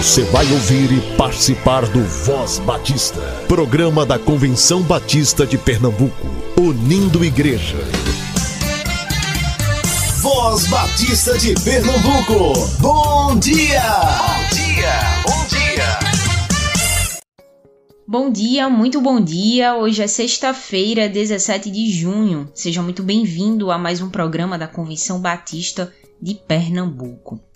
Você vai ouvir e participar do Voz Batista, programa da Convenção Batista de Pernambuco, unindo igreja. Voz Batista de Pernambuco, bom dia! Bom dia, bom dia! Bom dia, muito bom dia. Hoje é sexta-feira, 17 de junho. Seja muito bem-vindo a mais um programa da Convenção Batista de Pernambuco.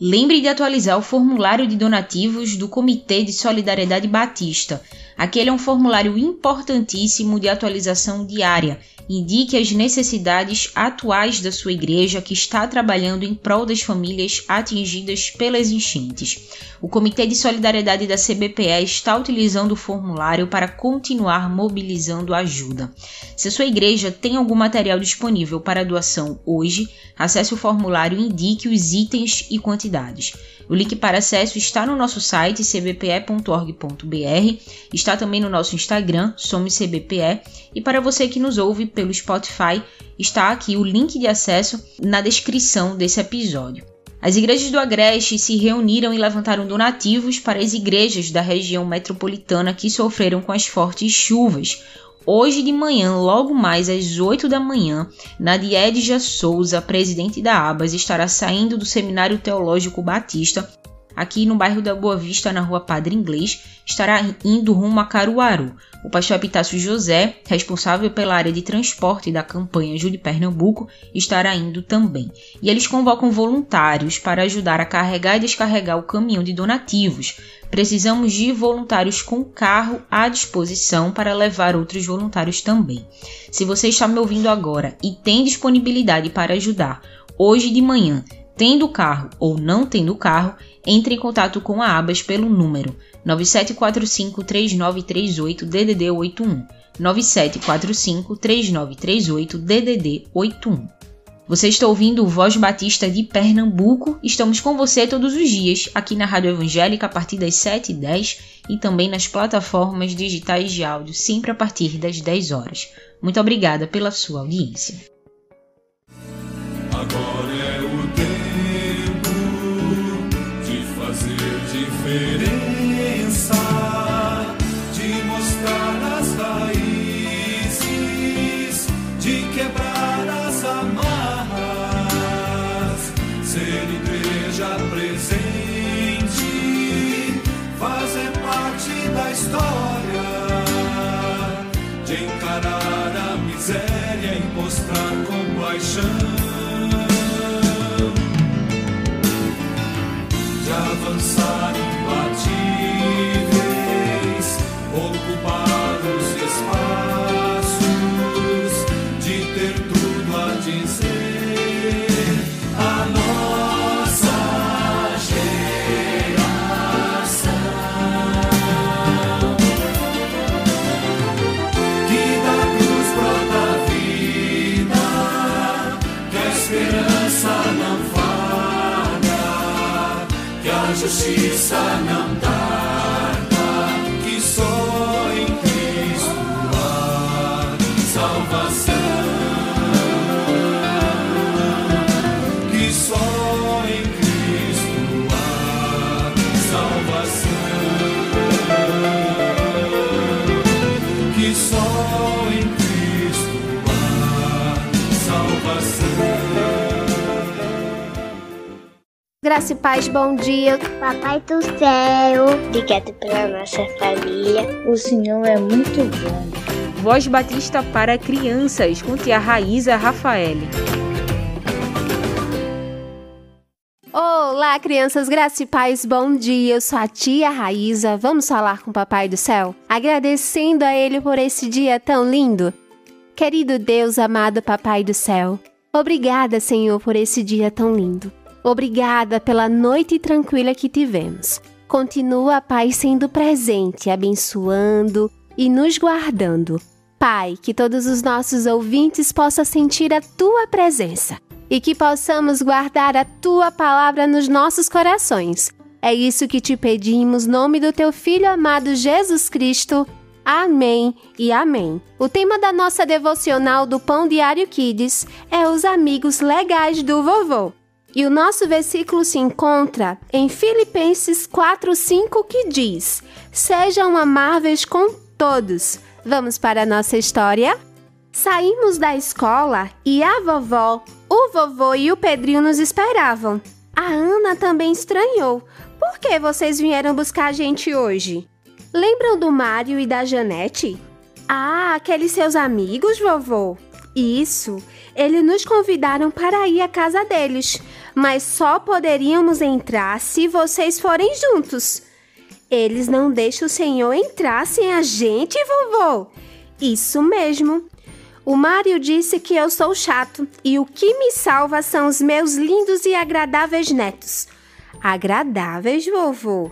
Lembre de atualizar o formulário de donativos do Comitê de Solidariedade Batista. Aquele é um formulário importantíssimo de atualização diária indique as necessidades atuais da sua igreja que está trabalhando em prol das famílias atingidas pelas enchentes. O Comitê de Solidariedade da CBPE está utilizando o formulário para continuar mobilizando ajuda. Se a sua igreja tem algum material disponível para doação hoje, acesse o formulário e indique os itens e quantidades. O link para acesso está no nosso site cbpe.org.br, está também no nosso Instagram, SomosCBPE, e para você que nos ouve pelo Spotify, está aqui o link de acesso na descrição desse episódio. As igrejas do Agreste se reuniram e levantaram donativos para as igrejas da região metropolitana que sofreram com as fortes chuvas. Hoje de manhã, logo mais às 8 da manhã, Nadiedia Souza, presidente da ABAS, estará saindo do Seminário Teológico Batista aqui no bairro da Boa Vista, na rua Padre Inglês, estará indo rumo a Caruaru. O pastor Epitácio José, responsável pela área de transporte da campanha Júlio Pernambuco, estará indo também. E eles convocam voluntários para ajudar a carregar e descarregar o caminhão de donativos. Precisamos de voluntários com carro à disposição para levar outros voluntários também. Se você está me ouvindo agora e tem disponibilidade para ajudar, hoje de manhã, tendo carro ou não tendo carro, entre em contato com a Abas pelo número 97453938 DDD 81 97453938 DDD 81. Você está ouvindo o Voz Batista de Pernambuco. Estamos com você todos os dias aqui na Rádio Evangélica a partir das 7h10 e também nas plataformas digitais de áudio, sempre a partir das 10 horas. Muito obrigada pela sua audiência. Agora é o fazer diferença, avançar imbatíveis, Graça e paz, bom dia. Papai do céu, obrigado pela nossa família. O Senhor é muito bom. Voz Batista para crianças com tia Raíza Rafael. Olá, crianças, graça e paz, bom dia. Eu sou a tia Raíza. Vamos falar com o Papai do Céu? Agradecendo a Ele por esse dia tão lindo. Querido Deus, amado Papai do Céu, obrigada, Senhor, por esse dia tão lindo. Obrigada pela noite tranquila que tivemos. Continua, Pai, sendo presente, abençoando e nos guardando. Pai, que todos os nossos ouvintes possam sentir a tua presença e que possamos guardar a tua palavra nos nossos corações. É isso que te pedimos, nome do teu filho amado Jesus Cristo. Amém e amém. O tema da nossa devocional do Pão Diário Kids é os amigos legais do vovô. E o nosso versículo se encontra em Filipenses 4:5 que diz: Sejam amáveis com todos. Vamos para a nossa história? Saímos da escola e a vovó, o vovô e o Pedrinho nos esperavam. A Ana também estranhou. Por que vocês vieram buscar a gente hoje? Lembram do Mário e da Janete? Ah, aqueles seus amigos, vovô? Isso. Eles nos convidaram para ir à casa deles, mas só poderíamos entrar se vocês forem juntos. Eles não deixam o senhor entrar sem a gente, vovô. Isso mesmo. O Mário disse que eu sou chato e o que me salva são os meus lindos e agradáveis netos. Agradáveis, vovô?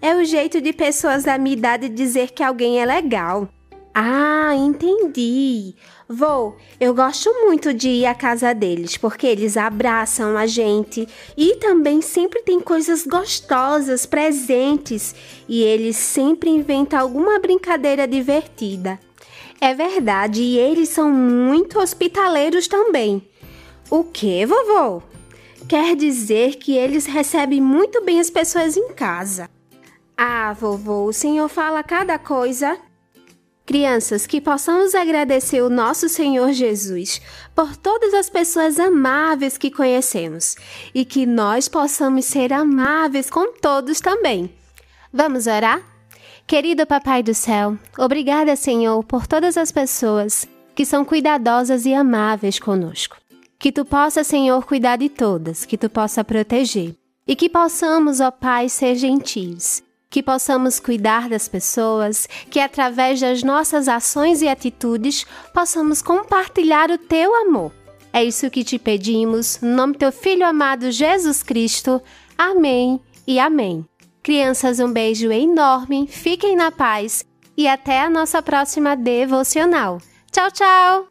É o jeito de pessoas da minha idade dizer que alguém é legal. Ah, entendi. Vô, eu gosto muito de ir à casa deles porque eles abraçam a gente e também sempre tem coisas gostosas, presentes e eles sempre inventam alguma brincadeira divertida. É verdade, e eles são muito hospitaleiros também. O que, vovô? Quer dizer que eles recebem muito bem as pessoas em casa. Ah, vovô, o senhor fala cada coisa. Crianças, que possamos agradecer o nosso Senhor Jesus por todas as pessoas amáveis que conhecemos e que nós possamos ser amáveis com todos também. Vamos orar? Querido Papai do Céu, obrigada, Senhor, por todas as pessoas que são cuidadosas e amáveis conosco. Que tu possa, Senhor, cuidar de todas, que tu possa proteger. E que possamos, ó Pai, ser gentis. Que possamos cuidar das pessoas, que através das nossas ações e atitudes possamos compartilhar o teu amor. É isso que te pedimos, no nome do teu Filho amado Jesus Cristo. Amém e amém. Crianças, um beijo enorme, fiquem na paz e até a nossa próxima devocional. Tchau, tchau!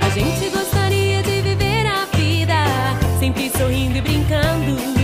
A gente gostaria de viver a vida sempre sorrindo e brincando,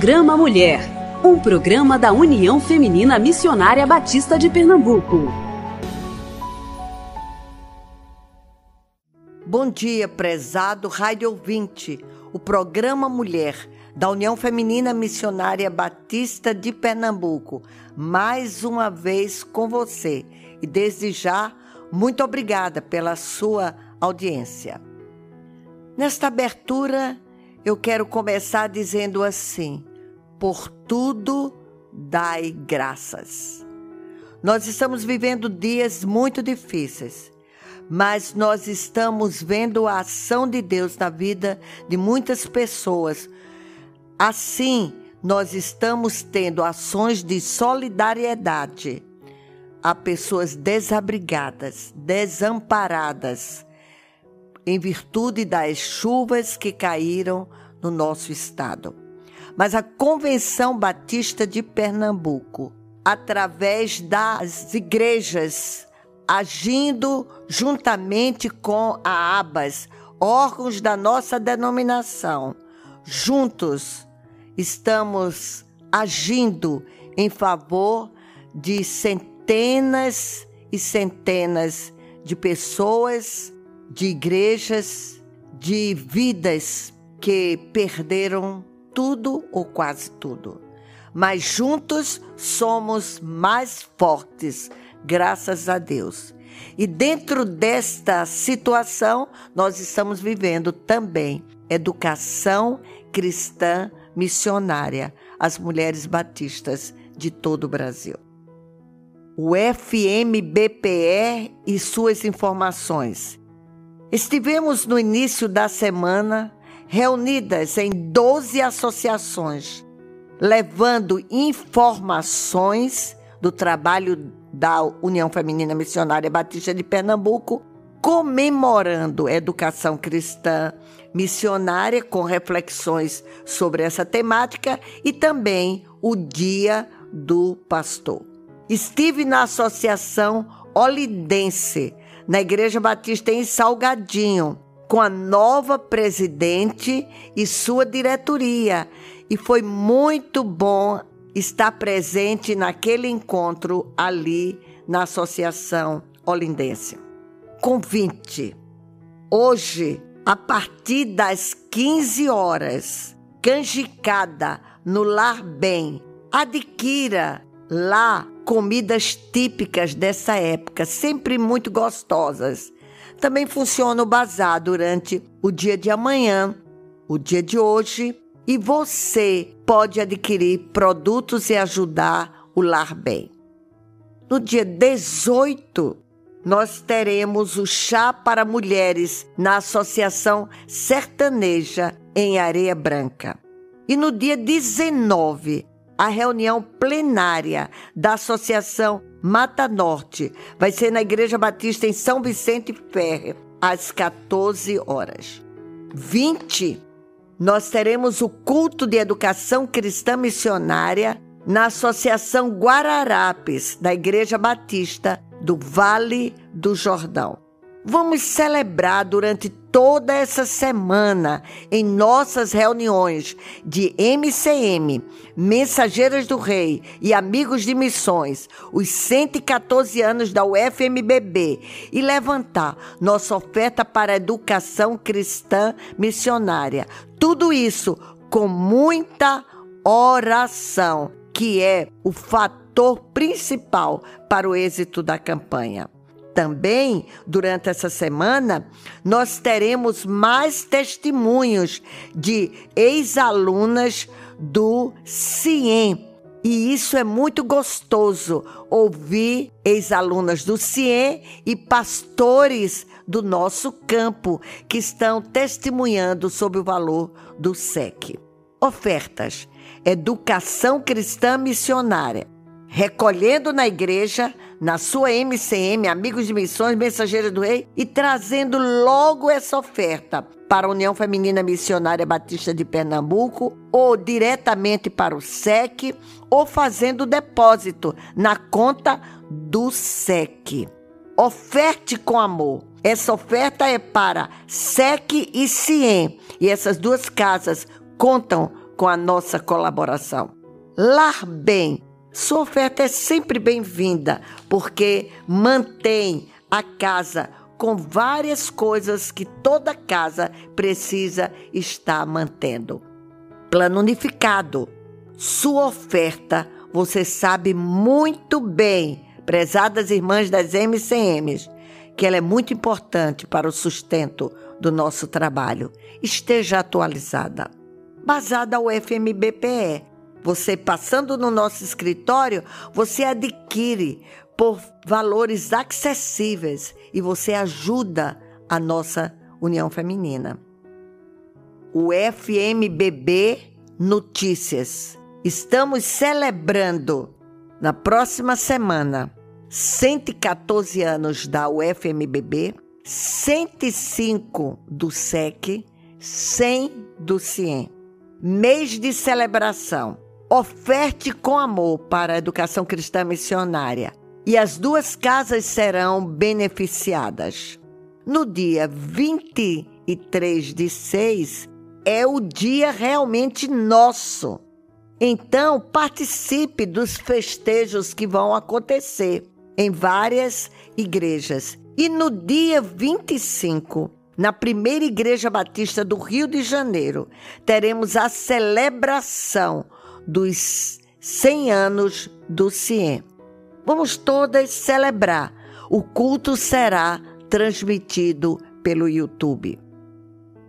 Programa Mulher, um programa da União Feminina Missionária Batista de Pernambuco. Bom dia, prezado rádio ouvinte. O programa Mulher da União Feminina Missionária Batista de Pernambuco, mais uma vez com você. E desde já, muito obrigada pela sua audiência. Nesta abertura, eu quero começar dizendo assim: por tudo dai graças. Nós estamos vivendo dias muito difíceis, mas nós estamos vendo a ação de Deus na vida de muitas pessoas. Assim, nós estamos tendo ações de solidariedade a pessoas desabrigadas, desamparadas, em virtude das chuvas que caíram no nosso estado. Mas a Convenção Batista de Pernambuco, através das igrejas, agindo juntamente com a ABAS, órgãos da nossa denominação, juntos estamos agindo em favor de centenas e centenas de pessoas de igrejas, de vidas que perderam tudo ou quase tudo. Mas juntos somos mais fortes, graças a Deus. E dentro desta situação, nós estamos vivendo também educação cristã missionária às mulheres batistas de todo o Brasil. O FMBPE e suas informações. Estivemos no início da semana reunidas em 12 associações, levando informações do trabalho da União Feminina Missionária Batista de Pernambuco, comemorando a educação cristã missionária com reflexões sobre essa temática e também o Dia do Pastor. Estive na Associação Olindense na Igreja Batista em Salgadinho, com a nova presidente e sua diretoria. E foi muito bom estar presente naquele encontro ali na Associação Olindense. Convite. Hoje, a partir das 15 horas, canjicada no Lar Bem. Adquira lá comidas típicas dessa época, sempre muito gostosas. Também funciona o bazar durante o dia de amanhã, o dia de hoje, e você pode adquirir produtos e ajudar o Lar Bem. No dia 18, nós teremos o chá para mulheres na Associação Sertaneja em Areia Branca. E no dia 19, a reunião plenária da Associação Mata Norte vai ser na Igreja Batista em São Vicente Ferre, às 14 horas. 20, nós teremos o culto de educação cristã missionária na Associação Guararapes, da Igreja Batista do Vale do Jordão. Vamos celebrar durante toda essa semana em nossas reuniões de MCM, Mensageiras do Rei e Amigos de Missões, os 114 anos da UFMBB e levantar nossa oferta para a educação cristã missionária. Tudo isso com muita oração, que é o fator principal para o êxito da campanha. Também, durante essa semana, nós teremos mais testemunhos de ex-alunas do CIEM. E isso é muito gostoso, ouvir ex-alunas do CIEM e pastores do nosso campo que estão testemunhando sobre o valor do SEC. Ofertas: Educação Cristã Missionária recolhendo na igreja, na sua MCM, Amigos de Missões, Mensageiros do Rei, e trazendo logo essa oferta para a União Feminina Missionária Batista de Pernambuco, ou diretamente para o SEC, ou fazendo depósito na conta do SEC. Oferte com amor. Essa oferta é para SEC e CIEM, e essas duas casas contam com a nossa colaboração. Lar Bem, sua oferta é sempre bem-vinda, porque mantém a casa com várias coisas que toda casa precisa estar mantendo. Plano unificado. Sua oferta, você sabe muito bem, prezadas irmãs das MCMs, que ela é muito importante para o sustento do nosso trabalho. Esteja atualizada. Basada ao FMBPE. Você passando no nosso escritório, você adquire por valores acessíveis e você ajuda a nossa União Feminina. O FMBB Notícias. Estamos celebrando na próxima semana 114 anos da UFMBB, 105 do SEC, 100 do CIEM. Mês de celebração. Oferte com amor para a educação cristã missionária e as duas casas serão beneficiadas. No dia 23 de 6 é o dia realmente nosso. Então, participe dos festejos que vão acontecer em várias igrejas. E no dia 25, na primeira Igreja Batista do Rio de Janeiro, teremos a celebração dos 100 anos do CIEM. Vamos todas celebrar. O culto será transmitido pelo YouTube.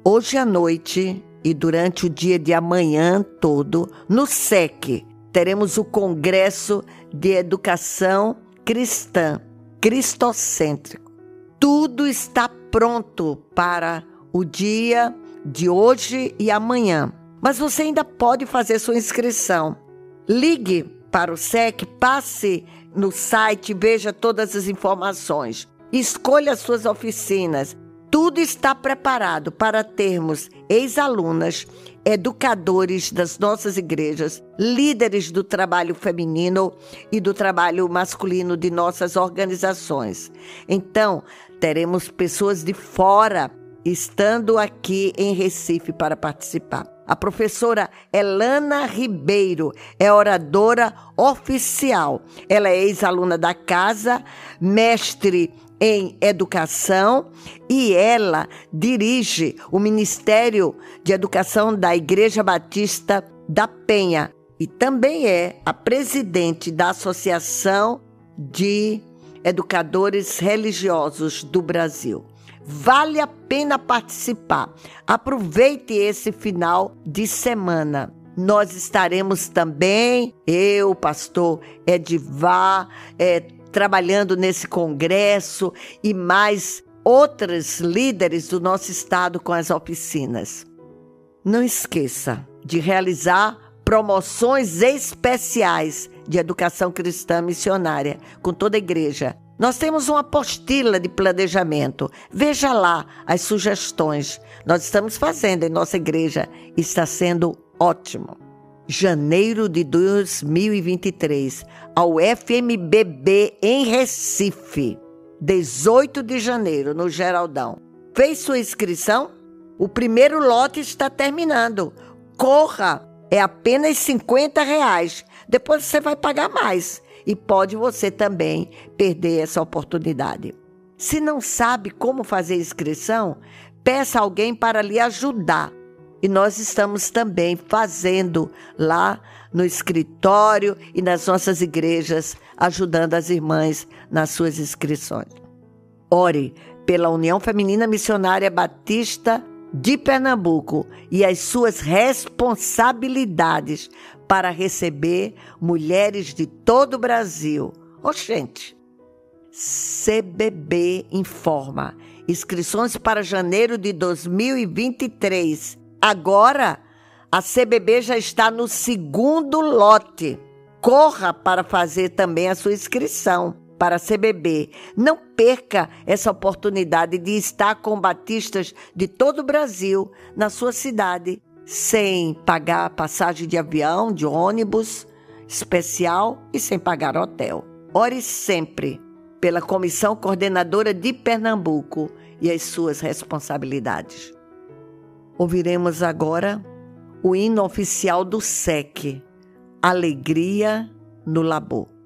Hoje à noite e durante o dia de amanhã todo, no SEC, teremos o Congresso de Educação Cristã, Cristocêntrico. Tudo está pronto para o dia de hoje e amanhã, mas você ainda pode fazer sua inscrição. Ligue para o SEC, passe no site, veja todas as informações. Escolha suas oficinas. Tudo está preparado para termos ex-alunas, educadores das nossas igrejas, líderes do trabalho feminino e do trabalho masculino de nossas organizações. Então, teremos pessoas de fora estando aqui em Recife para participar. A professora Elana Ribeiro é oradora oficial. Ela é ex-aluna da casa, mestre em educação e ela dirige o Ministério de Educação da Igreja Batista da Penha e também é a presidente da Associação de Educadores Religiosos do Brasil. Vale a pena participar. Aproveite esse final de semana. Nós estaremos também, eu, pastor Edivar, é, trabalhando nesse congresso e mais outros líderes do nosso estado com as oficinas. Não esqueça de realizar promoções especiais de educação cristã missionária com toda a igreja. Nós temos uma apostila de planejamento. Veja lá as sugestões. Nós estamos fazendo em nossa igreja. Está sendo ótimo janeiro de 2023, ao FMBB em Recife, 18 de janeiro, no Geraldão. Fez sua inscrição? O primeiro lote está terminando. Corra! É apenas 50 reais. Depois você vai pagar mais. E pode você também perder essa oportunidade. Se não sabe como fazer inscrição, peça alguém para lhe ajudar. E nós estamos também fazendo lá no escritório e nas nossas igrejas, ajudando as irmãs nas suas inscrições. Ore pela União Feminina Missionária Batista de Pernambuco e as suas responsabilidades para receber mulheres de todo o Brasil. Oxente, CBB informa. Inscrições para janeiro de 2023 Agora, a CBB já está no segundo lote. Corra para fazer também a sua inscrição para a CBB. Não perca essa oportunidade de estar com batistas de todo o Brasil na sua cidade, sem pagar passagem de avião, de ônibus especial e sem pagar hotel. Ore sempre pela Comissão Coordenadora de Pernambuco e as suas responsabilidades. Ouviremos agora o hino oficial do SEC, Alegria no Labor.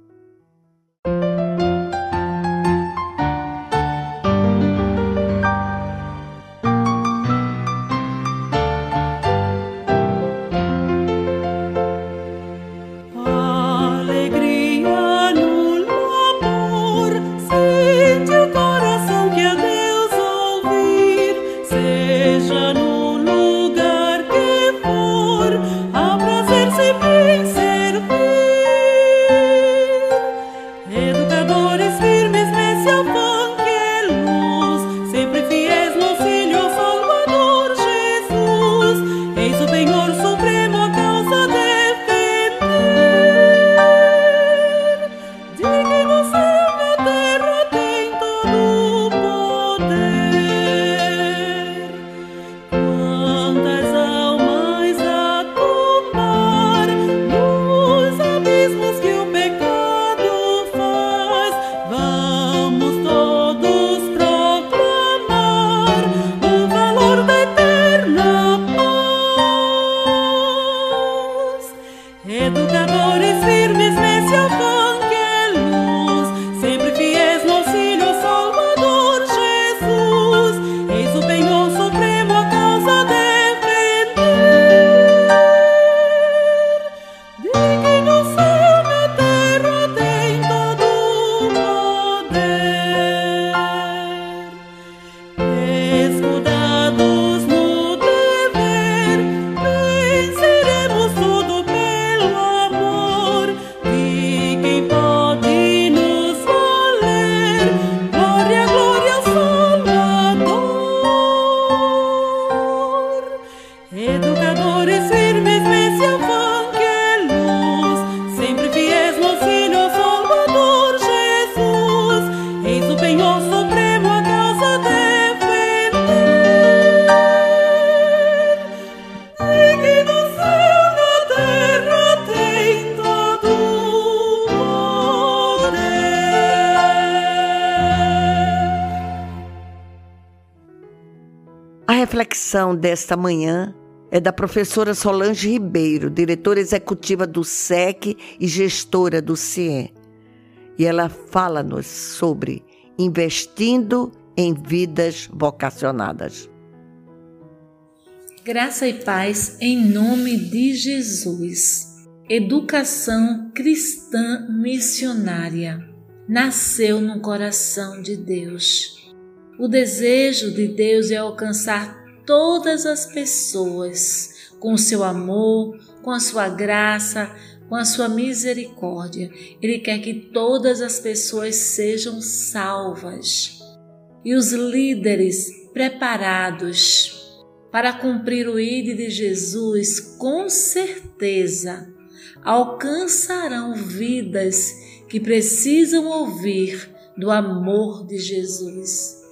雨。Desta manhã é da professora Solange Ribeiro, diretora executiva do SEC e gestora do CIE. E ela fala-nos sobre investindo em vidas vocacionadas. Graça e paz em nome de Jesus. Educação cristã missionária nasceu no coração de Deus. O desejo de Deus é alcançar todas as pessoas com seu amor, com a sua graça, com a sua misericórdia. Ele quer que todas as pessoas sejam salvas e os líderes preparados para cumprir o ID de Jesus, com certeza alcançarão vidas que precisam ouvir do amor de Jesus.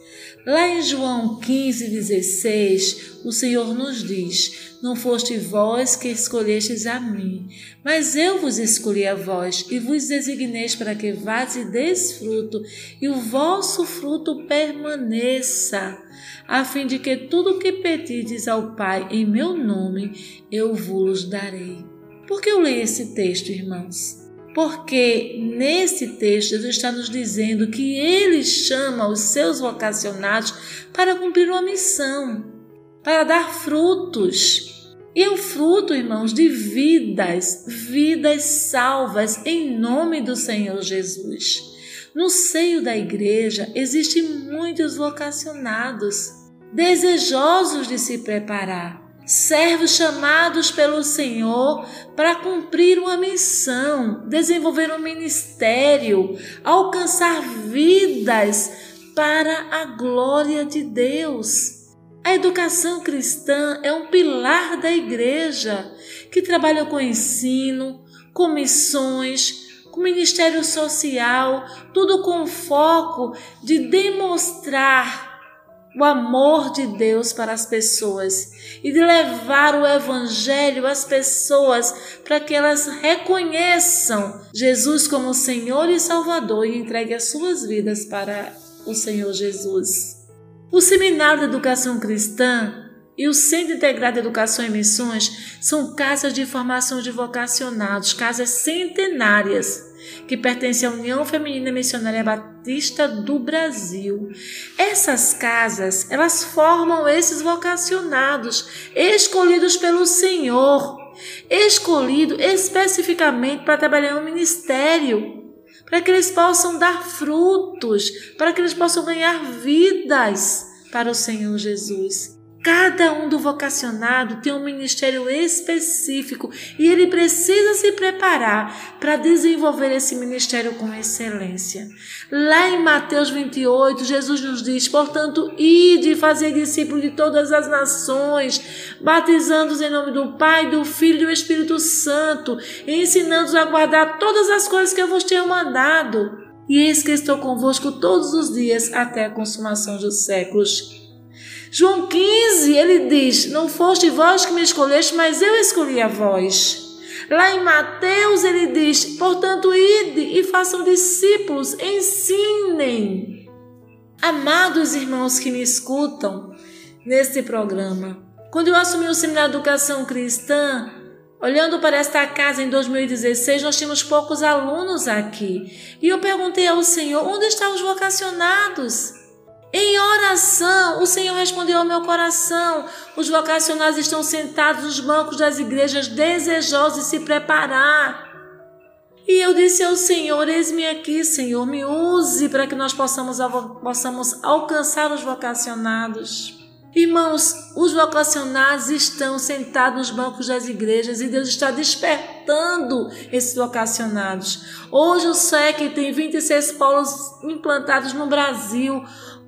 Lá em João 15, 16, o Senhor nos diz: Não foste vós que escolhestes a mim, mas eu vos escolhi a vós e vos designeis para que vás e deis fruto, e o vosso fruto permaneça, a fim de que tudo o que pedides ao Pai em meu nome, eu vos darei. Por que eu leio esse texto, irmãos? Porque nesse texto Jesus está nos dizendo que ele chama os seus vocacionados para cumprir uma missão, para dar frutos. E o fruto, irmãos, de vidas, vidas salvas em nome do Senhor Jesus. No seio da igreja existem muitos vocacionados, desejosos de se preparar, servos chamados pelo Senhor para cumprir uma missão, desenvolver um ministério, alcançar vidas para a glória de Deus. A educação cristã é um pilar da igreja que trabalha com ensino, com missões, com ministério social, tudo com foco de demonstrar o amor de Deus para as pessoas e de levar o Evangelho às pessoas para que elas reconheçam Jesus como Senhor e Salvador e entreguem as suas vidas para o Senhor Jesus. O Seminário de Educação Cristã e o Centro Integrado de Educação e Missões são casas de formação de vocacionados, casas centenárias que pertencem à União Feminina Missionária Batista do Brasil. Essas casas, elas formam esses vocacionados escolhidos pelo Senhor, escolhido especificamente para trabalhar no ministério, para que eles possam dar frutos, para que eles possam ganhar vidas para o Senhor Jesus. Cada um do vocacionado tem um ministério específico e ele precisa se preparar para desenvolver esse ministério com excelência. Lá em Mateus 28, Jesus nos diz: portanto, ide e fazer discípulos de todas as nações, batizando-os em nome do Pai, do Filho e do Espírito Santo, ensinando-os a guardar todas as coisas que eu vos tenho mandado. E eis que estou convosco todos os dias até a consumação dos séculos. João 15, ele diz: Não foste vós que me escolheste, mas eu escolhi a vós. Lá em Mateus, ele diz: Portanto, ide e façam discípulos, ensinem. Amados irmãos que me escutam neste programa, quando eu assumi o Seminário de Educação Cristã, Olhando para esta casa em 2016, nós tínhamos poucos alunos aqui. E eu perguntei ao Senhor: onde estão os vocacionados? Em oração, o Senhor respondeu ao meu coração. Os vocacionados estão sentados nos bancos das igrejas, desejosos de se preparar. E eu disse ao Senhor: Eis-me aqui, Senhor, me use para que nós possamos, possamos alcançar os vocacionados. Irmãos, os vocacionados estão sentados nos bancos das igrejas e Deus está despertando esses vocacionados. Hoje o SEC tem 26 polos implantados no Brasil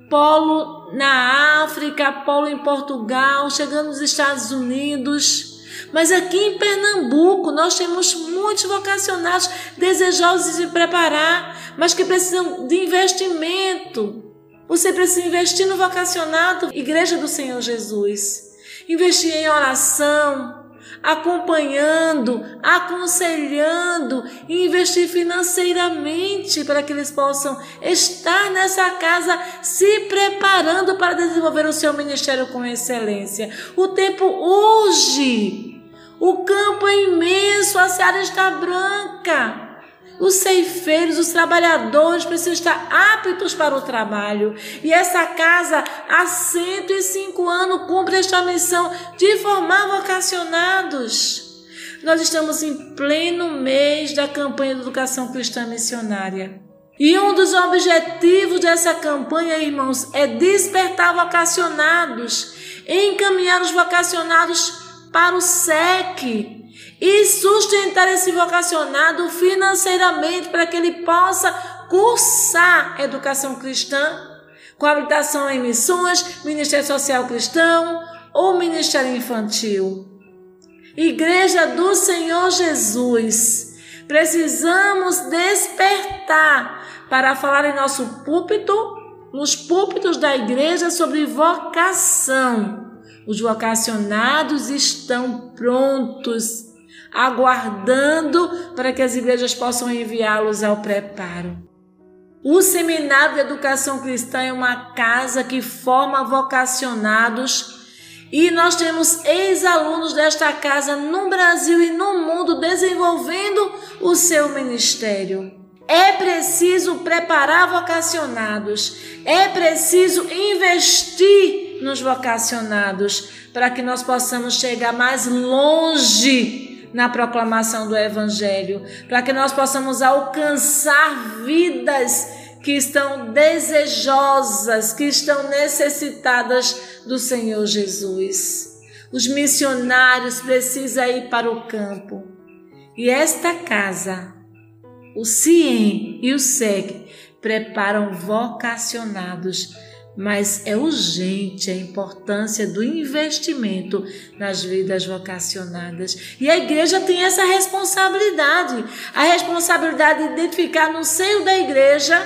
polo na África, polo em Portugal, chegando nos Estados Unidos. Mas aqui em Pernambuco nós temos muitos vocacionados desejosos de se preparar, mas que precisam de investimento. Você precisa investir no vocacionado Igreja do Senhor Jesus. Investir em oração, acompanhando, aconselhando investir financeiramente para que eles possam estar nessa casa se preparando para desenvolver o seu ministério com excelência. O tempo urge. O campo é imenso, a seara está branca. Os ceifeiros, os trabalhadores precisam estar aptos para o trabalho. E essa casa, há 105 anos, cumpre esta missão de formar vocacionados. Nós estamos em pleno mês da campanha de educação cristã missionária. E um dos objetivos dessa campanha, irmãos, é despertar vocacionados, encaminhar os vocacionados para o SEC, e sustentar esse vocacionado financeiramente para que ele possa cursar educação cristã, com habilitação em missões, Ministério Social Cristão ou Ministério Infantil. Igreja do Senhor Jesus, precisamos despertar para falar em nosso púlpito, nos púlpitos da igreja sobre vocação. Os vocacionados estão prontos aguardando para que as igrejas possam enviá-los ao preparo. O Seminário de Educação Cristã é uma casa que forma vocacionados e nós temos ex-alunos desta casa no Brasil e no mundo desenvolvendo o seu ministério. É preciso preparar vocacionados, é preciso investir nos vocacionados para que nós possamos chegar mais longe na proclamação do Evangelho, para que nós possamos alcançar vidas que estão desejosas, que estão necessitadas do Senhor Jesus. Os missionários precisam ir para o campo. E esta casa, o CIEM e o SEC, preparam vocacionados mas é urgente a importância do investimento nas vidas vocacionadas. E a igreja tem essa responsabilidade, a responsabilidade de identificar no seio da igreja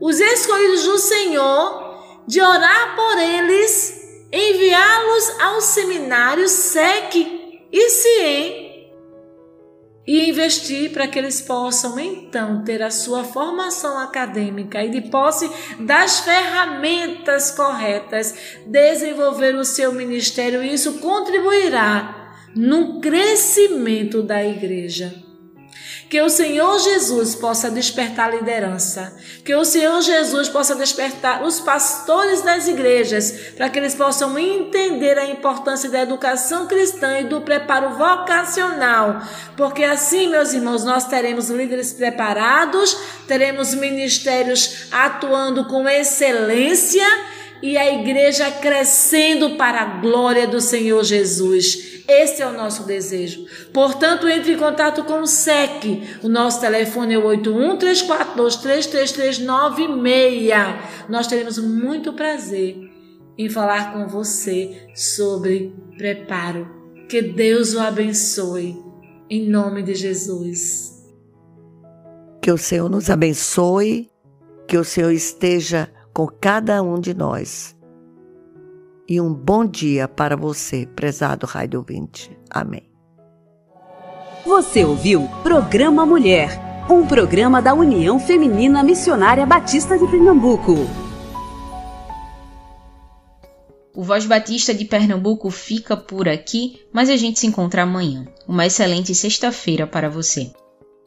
os escolhidos do Senhor, de orar por eles, enviá-los ao seminário SEC e CIEM e investir para que eles possam então ter a sua formação acadêmica e de posse das ferramentas corretas, desenvolver o seu ministério e isso contribuirá no crescimento da igreja. Que o Senhor Jesus possa despertar liderança. Que o Senhor Jesus possa despertar os pastores das igrejas, para que eles possam entender a importância da educação cristã e do preparo vocacional. Porque assim, meus irmãos, nós teremos líderes preparados, teremos ministérios atuando com excelência e a igreja crescendo para a glória do Senhor Jesus. Esse é o nosso desejo. Portanto, entre em contato com o SEC. O nosso telefone é o 8134233396. Nós teremos muito prazer em falar com você sobre preparo. Que Deus o abençoe. Em nome de Jesus. Que o Senhor nos abençoe, que o Senhor esteja com cada um de nós e um bom dia para você, prezado Rádio 20. Amém. Você ouviu Programa Mulher, um programa da União Feminina Missionária Batista de Pernambuco. O Voz Batista de Pernambuco fica por aqui, mas a gente se encontra amanhã. Uma excelente sexta-feira para você.